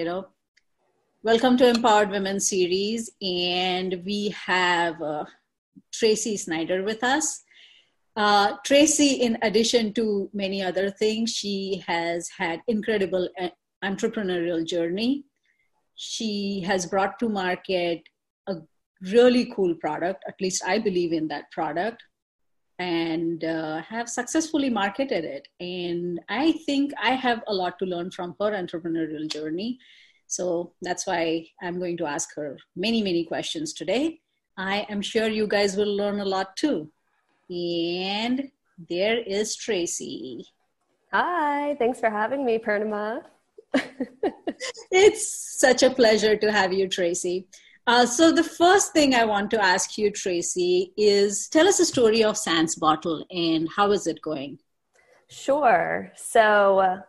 you know, welcome to Empowered Women series, and we have uh, Tracy Snyder with us. Uh, Tracy, in addition to many other things, she has had incredible uh, entrepreneurial journey. She has brought to market a really cool product. At least I believe in that product and uh, have successfully marketed it. And I think I have a lot to learn from her entrepreneurial journey. So that's why I'm going to ask her many, many questions today. I am sure you guys will learn a lot too. And there is Tracy. Hi, thanks for having me, Purnima. it's such a pleasure to have you, Tracy. Uh, so the first thing I want to ask you, Tracy, is tell us a story of Sans Bottle and how is it going? Sure. So uh,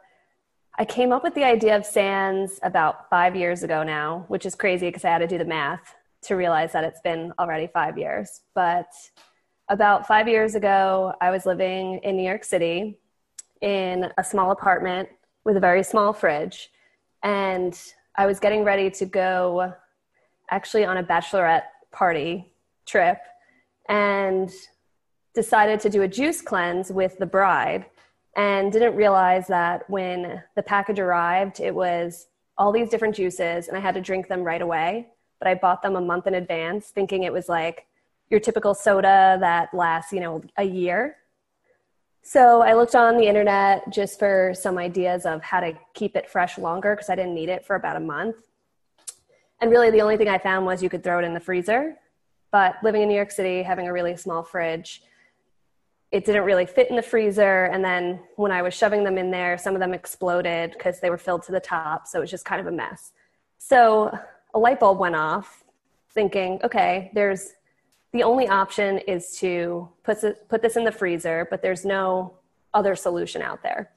I came up with the idea of Sans about five years ago now, which is crazy because I had to do the math to realize that it's been already five years. But about five years ago, I was living in New York City in a small apartment with a very small fridge. And I was getting ready to go actually on a bachelorette party trip and decided to do a juice cleanse with the bride and didn't realize that when the package arrived it was all these different juices and i had to drink them right away but i bought them a month in advance thinking it was like your typical soda that lasts you know a year. So i looked on the internet just for some ideas of how to keep it fresh longer because i didn't need it for about a month and really, the only thing I found was you could throw it in the freezer. But living in New York City, having a really small fridge, it didn't really fit in the freezer. And then when I was shoving them in there, some of them exploded because they were filled to the top. So it was just kind of a mess. So a light bulb went off, thinking, okay, there's the only option is to put, put this in the freezer, but there's no other solution out there.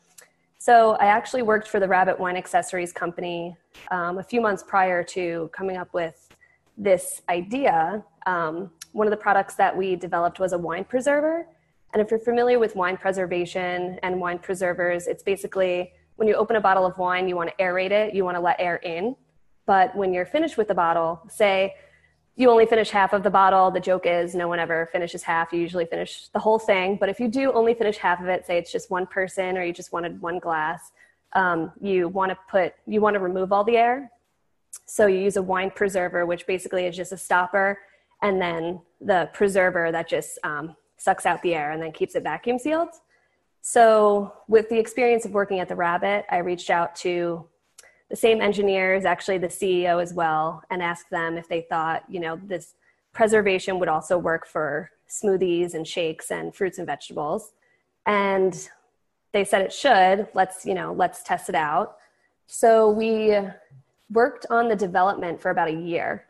So I actually worked for the Rabbit Wine Accessories Company um, a few months prior to coming up with this idea. Um, one of the products that we developed was a wine preserver. And if you're familiar with wine preservation and wine preservers, it's basically when you open a bottle of wine, you want to aerate it, you want to let air in. But when you're finished with the bottle, say you only finish half of the bottle. The joke is no one ever finishes half. You usually finish the whole thing. But if you do only finish half of it, say it's just one person or you just wanted one glass, um, you want to put, you want to remove all the air. So you use a wine preserver, which basically is just a stopper, and then the preserver that just um, sucks out the air and then keeps it vacuum sealed. So with the experience of working at the Rabbit, I reached out to the same engineers, actually the CEO as well, and asked them if they thought, you know, this preservation would also work for smoothies and shakes and fruits and vegetables. And they said it should. Let's, you know, let's test it out. So we worked on the development for about a year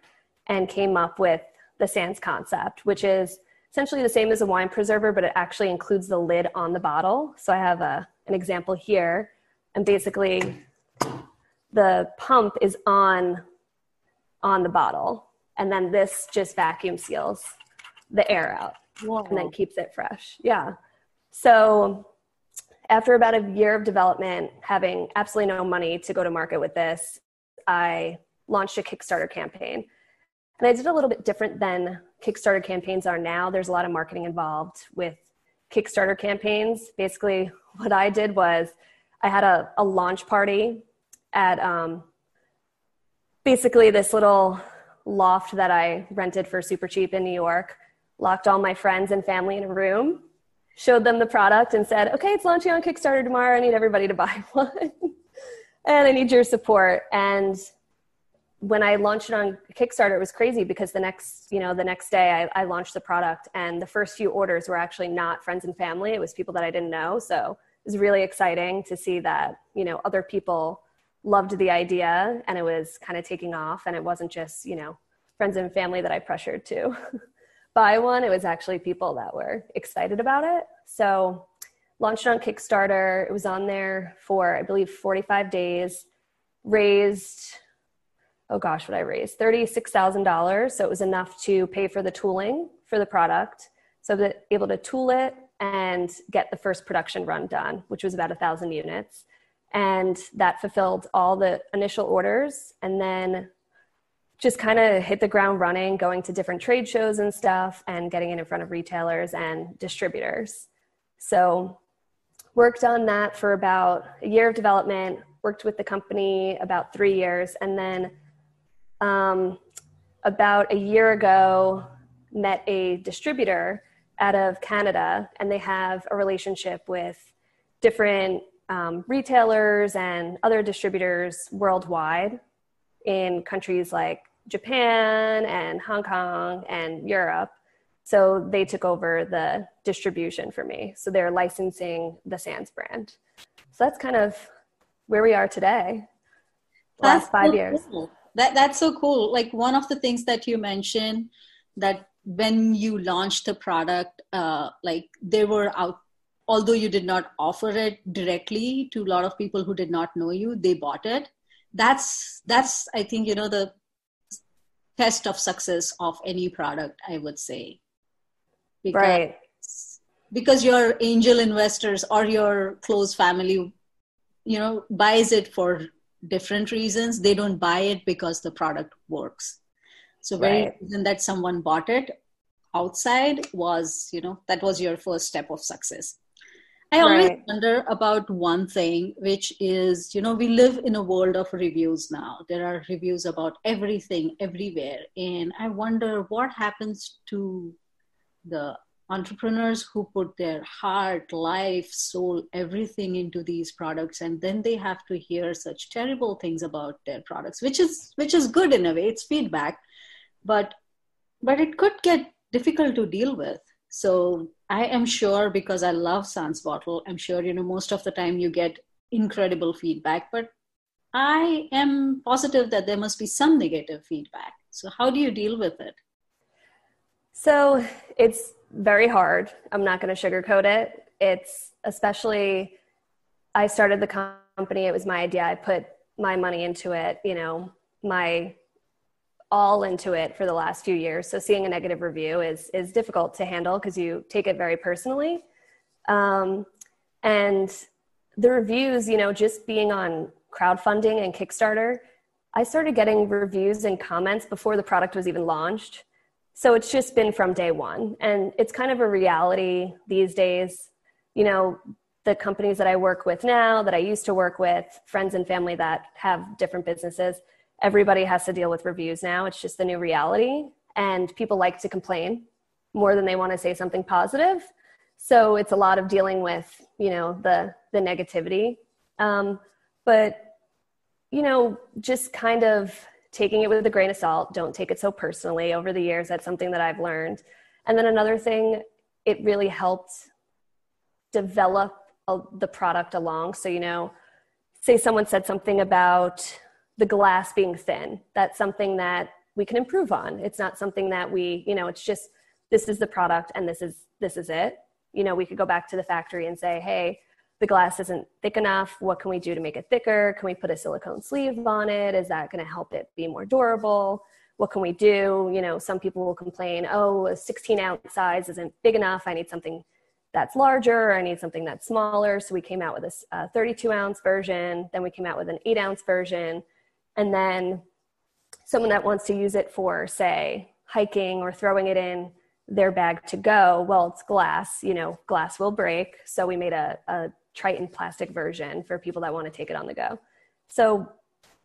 and came up with the SANS concept, which is essentially the same as a wine preserver, but it actually includes the lid on the bottle. So I have a, an example here. And basically, the pump is on on the bottle and then this just vacuum seals the air out Whoa. and then keeps it fresh. Yeah. So after about a year of development having absolutely no money to go to market with this i launched a kickstarter campaign. And i did a little bit different than kickstarter campaigns are now. There's a lot of marketing involved with kickstarter campaigns. Basically what i did was i had a, a launch party at um, basically this little loft that I rented for super cheap in New York, locked all my friends and family in a room, showed them the product, and said, okay, it's launching on Kickstarter tomorrow. I need everybody to buy one. and I need your support. And when I launched it on Kickstarter, it was crazy because the next, you know, the next day I, I, launched the product and the first few orders were actually not friends and family. It was people that I didn't know. So it was really exciting to see that, you know, other people loved the idea and it was kind of taking off and it wasn't just you know friends and family that i pressured to buy one. It was actually people that were excited about it. So launched on kickstarter. It was on there for i believe 45 days. Raised oh gosh what i raised $36000 so it was enough to pay for the tooling for the product. So that able to tool it and get the first production run done which was about a thousand units and that fulfilled all the initial orders and then just kind of hit the ground running going to different trade shows and stuff and getting it in front of retailers and distributors. So worked on that for about a year of development worked with the company about three years and then um, about a year ago met a distributor out of canada and they have a relationship with different um, retailers and other distributors worldwide in countries like Japan and Hong Kong and Europe. So they took over the distribution for me. So they're licensing the Sans brand. So that's kind of where we are today. Last five so years. Cool. That that's so cool. Like one of the things that you mentioned that when you launched the product, uh, like they were out although you did not offer it directly to a lot of people who did not know you they bought it. That's that's i think you know the test of success of any product i would say. Because, right. because your angel investors or your close family you know buys it for different reasons. They don't buy it because the product works. So very right. reason that someone bought it outside was you know that was your first step of success I always right. wonder about one thing, which is, you know, we live in a world of reviews now. There are reviews about everything, everywhere. And I wonder what happens to the entrepreneurs who put their heart, life, soul, everything into these products. And then they have to hear such terrible things about their products, which is, which is good in a way. It's feedback, but, but it could get difficult to deal with. So I am sure because I love Sans Bottle, I'm sure, you know, most of the time you get incredible feedback, but I am positive that there must be some negative feedback. So, how do you deal with it? So, it's very hard. I'm not going to sugarcoat it. It's especially, I started the company, it was my idea. I put my money into it, you know, my all into it for the last few years. So seeing a negative review is is difficult to handle because you take it very personally. Um, and the reviews, you know, just being on crowdfunding and Kickstarter, I started getting reviews and comments before the product was even launched. So it's just been from day one. And it's kind of a reality these days. You know, the companies that I work with now, that I used to work with, friends and family that have different businesses, everybody has to deal with reviews now. It's just the new reality. And people like to complain more than they want to say something positive. So it's a lot of dealing with, you know, the the negativity. Um, but you know, just kind of taking it with a grain of salt. Don't take it so personally. Over the years, that's something that I've learned. And then another thing, it really helped develop the product along. So you know, say someone said something about the glass being thin. That's something that we can improve on. It's not something that we, you know, it's just this is the product and this is this is it. You know, we could go back to the factory and say, "Hey, the glass isn't thick enough. What can we do to make it thicker? Can we put a silicone sleeve on it? Is that going to help it be more durable? What can we do? You know, some people will complain, oh, a 16 ounce size isn't big enough. I need something that's larger or I need something that's smaller. So we came out with a uh, 32 ounce version. Then we came out with an 8 ounce version and then someone that wants to use it for say hiking or throwing it in their bag to go well it's glass you know glass will break. So we made a, a Tritan plastic version for people that want to take it on the go. So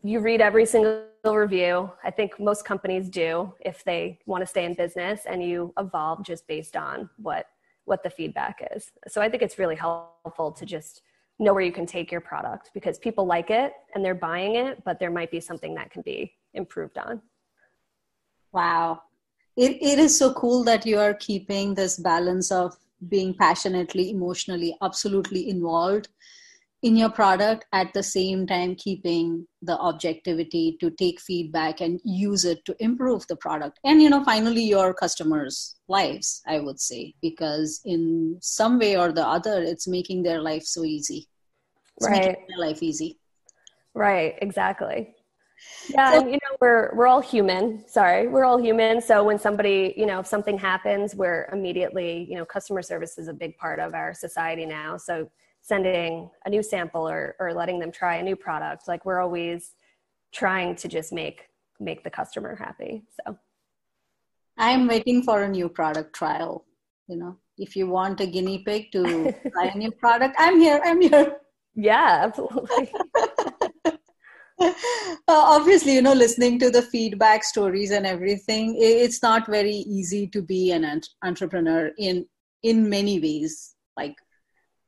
you read every single review. I think most companies do if they want to stay in business and you evolve just based on what what the feedback is. So i think it's really helpful to just know where you can take your product because people like it and they're buying it, but there might be something that can be improved on. Wow. It, it is so cool that you are keeping this balance of being passionately, emotionally, absolutely involved in your product at the same time keeping the objectivity to take feedback and use it to improve the product and you know finally your customers lives i would say because in some way or the other it's making their life so easy. It's right. their life easy. Right exactly. Yeah so, and you know we're we're all human. Sorry we're all human. So when somebody you know if something happens we're immediately you know customer service is a big part of our society now. So sending a new sample or, or letting them try a new product. Like we're always trying to just make make the customer happy. So I'm waiting for a new product trial. You know, if you want a guinea pig to try a new product, I'm here. I'm here. Yeah, absolutely. uh, obviously, you know, listening to the feedback stories and everything, it's not very easy to be an entrepreneur in in many ways. Like,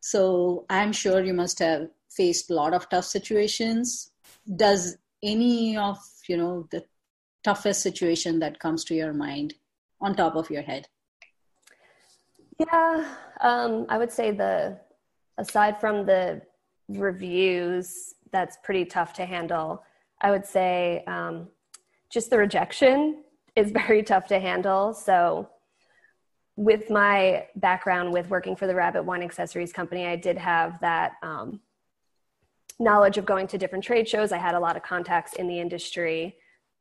so I'm sure you must have faced a lot of tough situations. Does any of you know the toughest situation that comes to your mind on top of your head? Yeah, um, I would say the aside from the reviews, that's pretty tough to handle. I would say um, just the rejection is very tough to handle. So, with my background with working for the Rabbit Wine Accessories Company, I did have that um, knowledge of going to different trade shows. I had a lot of contacts in the industry,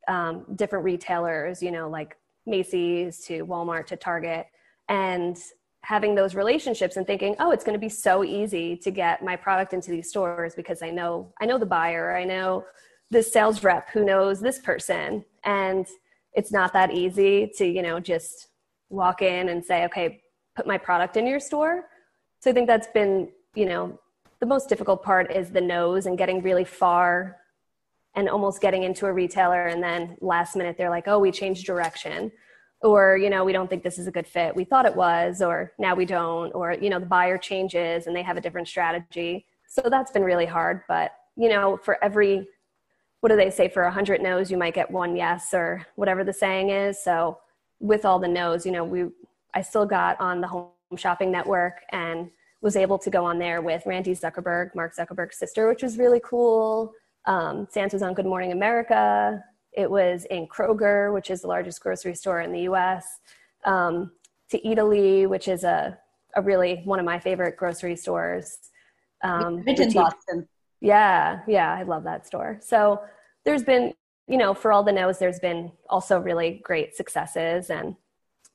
um, different retailers, you know, like Macy's to Walmart to Target. And having those relationships and thinking, oh, it's going to be so easy to get my product into these stores because I know I know the buyer, I know this sales rep who knows this person, and it's not that easy to you know just walk in and say, okay, put my product in your store. So I think that's been you know the most difficult part is the nose and getting really far and almost getting into a retailer and then last minute they're like, oh, we changed direction. Or you know we don't think this is a good fit. We thought it was or now we don't or you know the buyer changes and they have a different strategy. So that's been really hard but you know for every what do they say? For a hundred no's you might get one yes or whatever the saying is. So with all the no's you know we i still got on the home shopping network and was able to go on there with randy zuckerberg mark zuckerberg's sister which was really cool um, Sans was on good morning america it was in Kroger, which is the largest grocery store in the US, um, to Eataly, which is a, a really one of my favorite grocery stores. Um, in Boston. Yeah, yeah, I love that store. So there's been, you know, for all the no's, there's been also really great successes and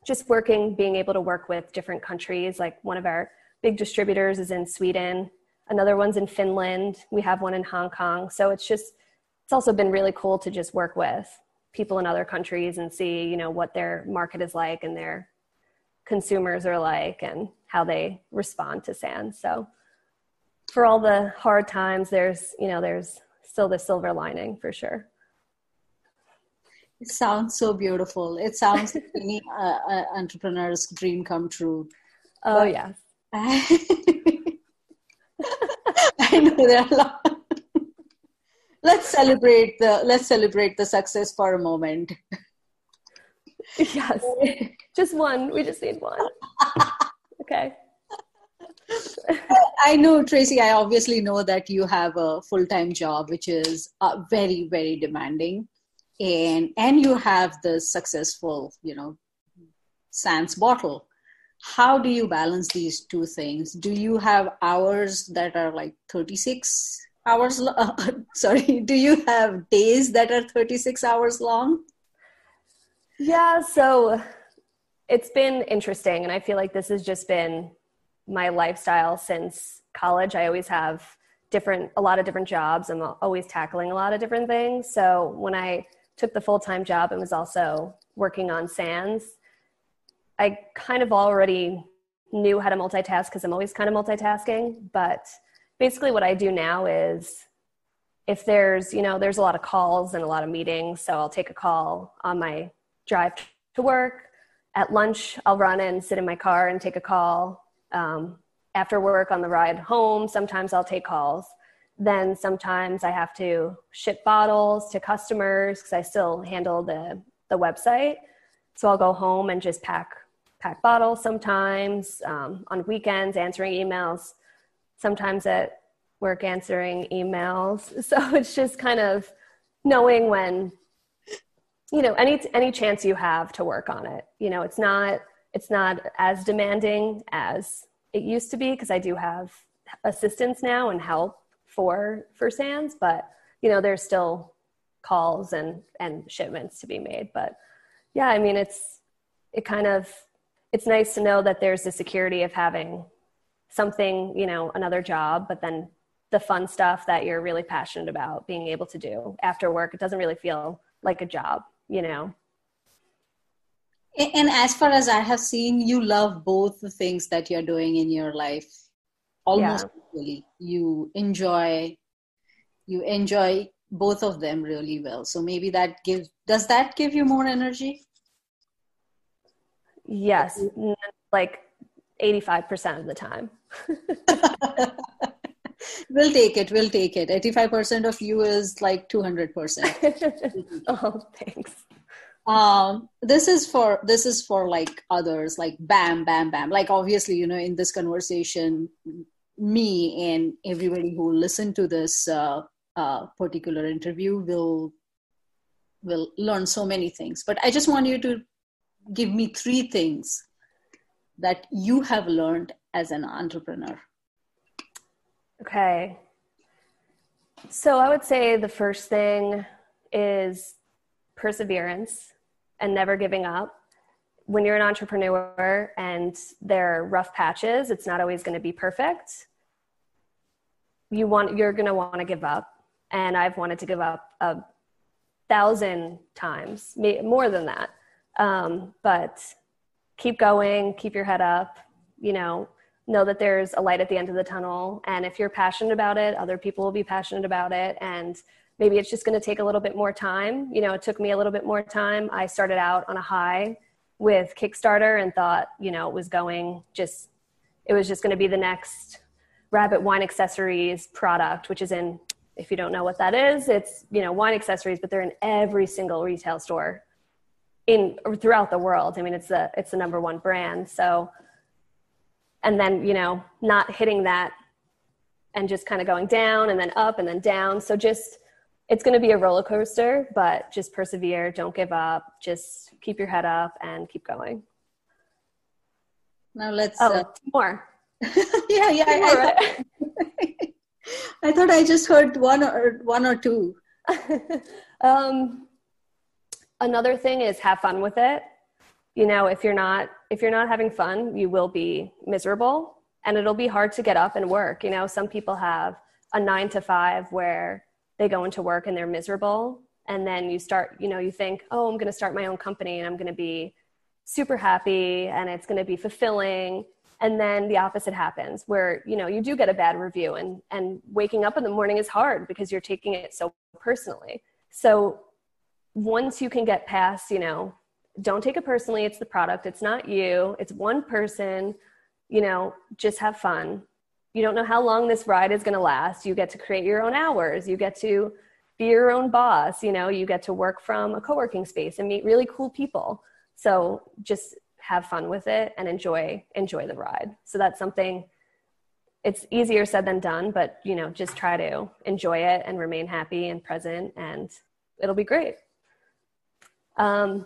just working, being able to work with different countries. Like one of our big distributors is in Sweden, another one's in Finland, we have one in Hong Kong. So it's just it's also been really cool to just work with people in other countries and see you know what their market is like and their consumers are like and how they respond to Sans so for all the hard times there's you know there's still the silver lining for sure it sounds so beautiful. It sounds like any uh, uh, entrepreneur's dream come true. Oh yes I, I know there are a lot. Let's celebrate the let's celebrate the success for a moment. Yes. Just one. We just need one. Okay. I know tracy i obviously know that you have a full-time job which is uh, very very demanding and and you have the successful you know sans bottle. How do you balance these two things? Do you have hours that are like 36 hours uh, sorry do you have days that are 36 hours long? Yeah so it's been interesting and i feel like this has just been my lifestyle since college. I always have different a lot of different jobs. I'm always tackling a lot of different things. So when i took the full-time job and was also working on sans i kind of already knew how to multitask because i'm always kind of multitasking but basically what I do now is if there's, you know, there's a lot of calls and a lot of meetings, so I'll take a call on my drive to work. At lunch, I'll run and sit in my car and take a call. Um, after work on the ride home, sometimes I'll take calls. Then sometimes I have to ship bottles to customers because I still handle the, the website. So I'll go home and just pack pack bottles sometimes um, on weekends, answering emails sometimes at work answering emails. So it's just kind of knowing when, you know, any any chance you have to work on it. You know, it's not it's not as demanding as it used to be because I do have assistance now and help for for Sans, but you know, there's still calls and and shipments to be made. But yeah, I mean, it's it kind of it's nice to know that there's the security of having something, you know, another job, but then the fun stuff that you're really passionate about being able to do after work. It doesn't really feel like a job, you know. And as far as I have seen, you love both the things that you're doing in your life almost yeah. equally. You enjoy you enjoy both of them really well. So maybe that gives does that give you more energy? Yes, like 85% of the time. we'll take it. We'll take it. 85% of you is like 200%. oh, thanks. Um, this is for this is for like others, like bam, bam, bam. Like obviously, you know, in this conversation, me and everybody who listen to this uh, uh, particular interview will will learn so many things. But I just want you to give me three things that you have learned as an entrepreneur. Okay. So I would say the first thing is perseverance and never giving up. When you're an entrepreneur and there are rough patches, it's not always going to be perfect. You want you're going to want to give up, and I've wanted to give up a thousand times, more than that. Um, but keep going, keep your head up. You know, know that there's a light at the end of the tunnel and if you're passionate about it other people will be passionate about it and maybe it's just going to take a little bit more time you know it took me a little bit more time i started out on a high with kickstarter and thought you know it was going just it was just going to be the next rabbit wine accessories product which is in if you don't know what that is it's you know wine accessories but they're in every single retail store in throughout the world. I mean it's the it's the number one brand. So and then you know not hitting that and just kind of going down and then up and then down. So just it's going to be a roller coaster but just persevere don't give up just keep your head up and keep going. Now let's oh, uh, more yeah yeah I, I, thought, I thought i just heard one or one or two. Um, another thing is have fun with it. You know if you're not if you're not having fun you will be miserable and it'll be hard to get up and work. You know some people have a 9 to 5 where they go into work and they're miserable and then you start you know you think oh i'm going to start my own company and i'm going to be super happy and it's going to be fulfilling and then the opposite happens where you know you do get a bad review and and waking up in the morning is hard because you're taking it so personally. So once you can get past you know don't take it personally it's the product it's not you it's one person you know just have fun. You don't know how long this ride is going to last. You get to create your own hours. You get to be your own boss you know you get to work from a co-working space and meet really cool people. So just have fun with it and enjoy enjoy the ride. So that's something it's easier said than done but you know just try to enjoy it and remain happy and present and it'll be great. Um,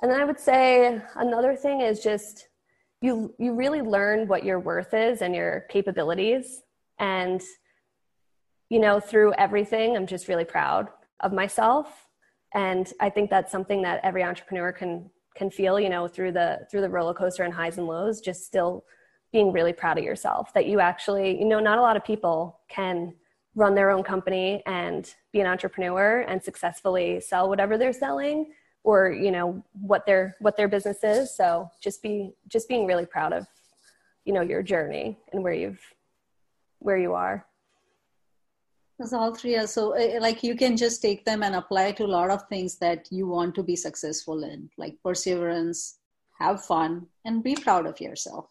and then I would say another thing is just you you really learn what your worth is and your capabilities. And you know through everything I'm just really proud of myself. And I think that's something that every entrepreneur can can feel you know through the through the roller coaster and highs and lows just still being really proud of yourself that you actually you know not a lot of people can run their own company and be an entrepreneur and successfully sell whatever they're selling or you know what their what their business is. So just be just being really proud of you know your journey and where you've where you are that's all three are so eh, like you can just take them and apply to a lot of things that you want to be successful in. Like perseverance have fun and be proud of yourself.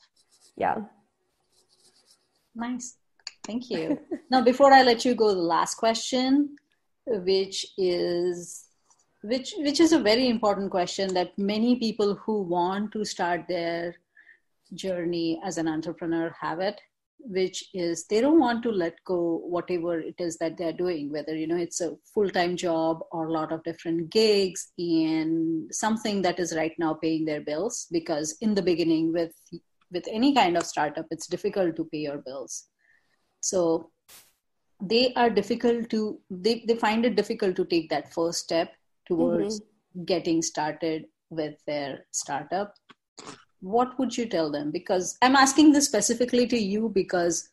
Yeah. Nice. Thank you. Now before i let you go the last question which is which which is a very important question that many people who want to start their journey as an entrepreneur have it which is they don't want to let go whatever it is that they're doing whether you know it's a full-time job or a lot of different gigs and something that is right now paying their bills because in the beginning with with any kind of startup it's difficult to pay your bills so they are difficult to they, they find it difficult to take that first step towards mm-hmm. getting started with their startup what would you tell them? Because I'm asking this specifically to you because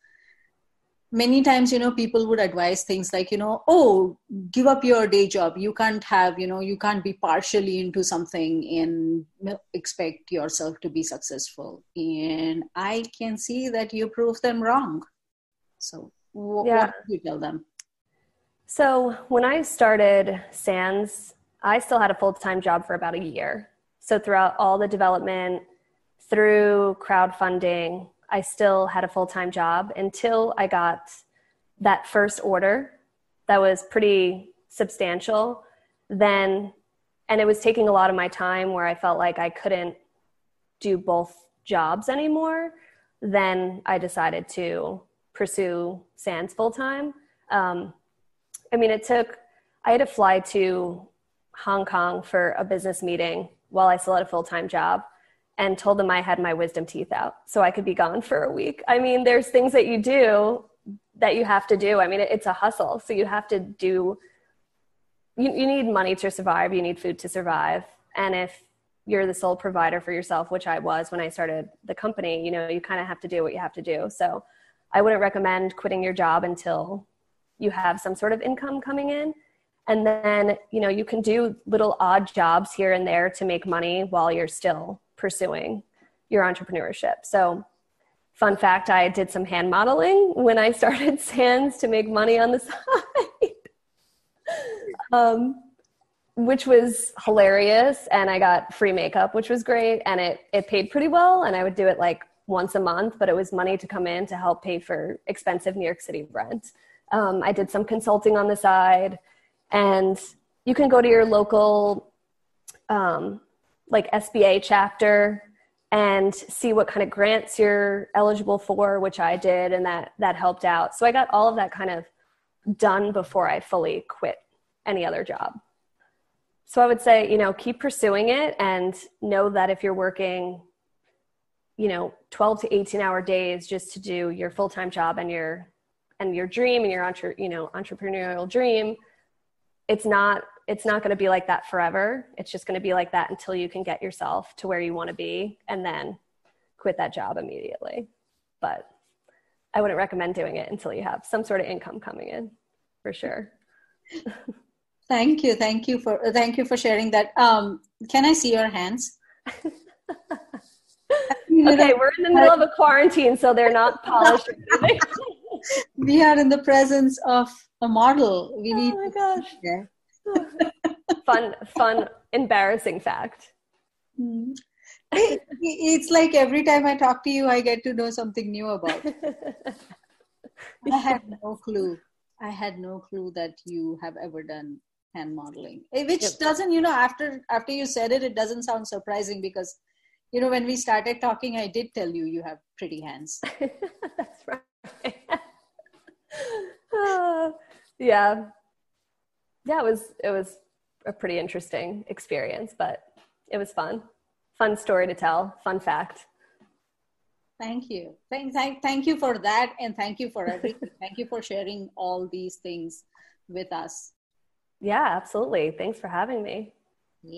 many times you know people would advise things like you know oh give up your day job. You can't have you know you can't be partially into something and expect yourself to be successful. And i can see that you prove them wrong. So w- yeah. what do you tell them? So when i started sans i still had a full-time job for about a year. So throughout all the development through crowdfunding I still had a full time job until I got that first order that was pretty substantial. Then, and it was taking a lot of my time where I felt like I couldn't do both jobs anymore. Then I decided to pursue SANS full time. Um, I mean, it took, I had to fly to Hong Kong for a business meeting while I still had a full time job and told them I had my wisdom teeth out so I could be gone for a week. I mean, there's things that you do that you have to do. I mean, it's a hustle. So you have to do, you, you need money to survive, you need food to survive. And if you're the sole provider for yourself, which I was when I started the company, you know, you kind of have to do what you have to do. So I wouldn't recommend quitting your job until you have some sort of income coming in. And then, you know, you can do little odd jobs here and there to make money while you're still pursuing your entrepreneurship. So, fun fact I did some hand modeling when I started Sans to make money on the side, um, which was hilarious. And I got free makeup, which was great. And it, it paid pretty well. And I would do it like once a month, but it was money to come in to help pay for expensive New York City rent. Um, I did some consulting on the side. And you can go to your local um, like SBA chapter and see what kind of grants you're eligible for, which I did, and that that helped out. So I got all of that kind of done before I fully quit any other job. So I would say, you know, keep pursuing it and know that if you're working, you know, 12 to 18 hour days just to do your full-time job and your and your dream and your entre- you know, entrepreneurial dream, it's not it's not going to be like that forever. It's just going to be like that until you can get yourself to where you want to be and then quit that job immediately. But I wouldn't recommend doing it until you have some sort of income coming in for sure. thank you. Thank you for thank you for sharing that. Um, can I see your hands? okay, we're in the middle of a quarantine, so they're not polished. we are in the presence of a model. We oh need. Oh my gosh! Fun, fun, embarrassing fact. Hmm. it's like every time I talk to you, I get to know something new about. I had no clue. I had no clue that you have ever done hand modeling, eh, which yep. doesn't, you know, after after you said it, it doesn't sound surprising because, you know, when we started talking, I did tell you you have pretty hands. That's right. uh, yeah, yeah, it was it was a pretty interesting experience, but it was fun. Fun story to tell, fun fact. Thank you. Thank, thank, thank you for that. And thank you for everything. thank you for sharing all these things with us. Yeah, absolutely. Thanks for having me.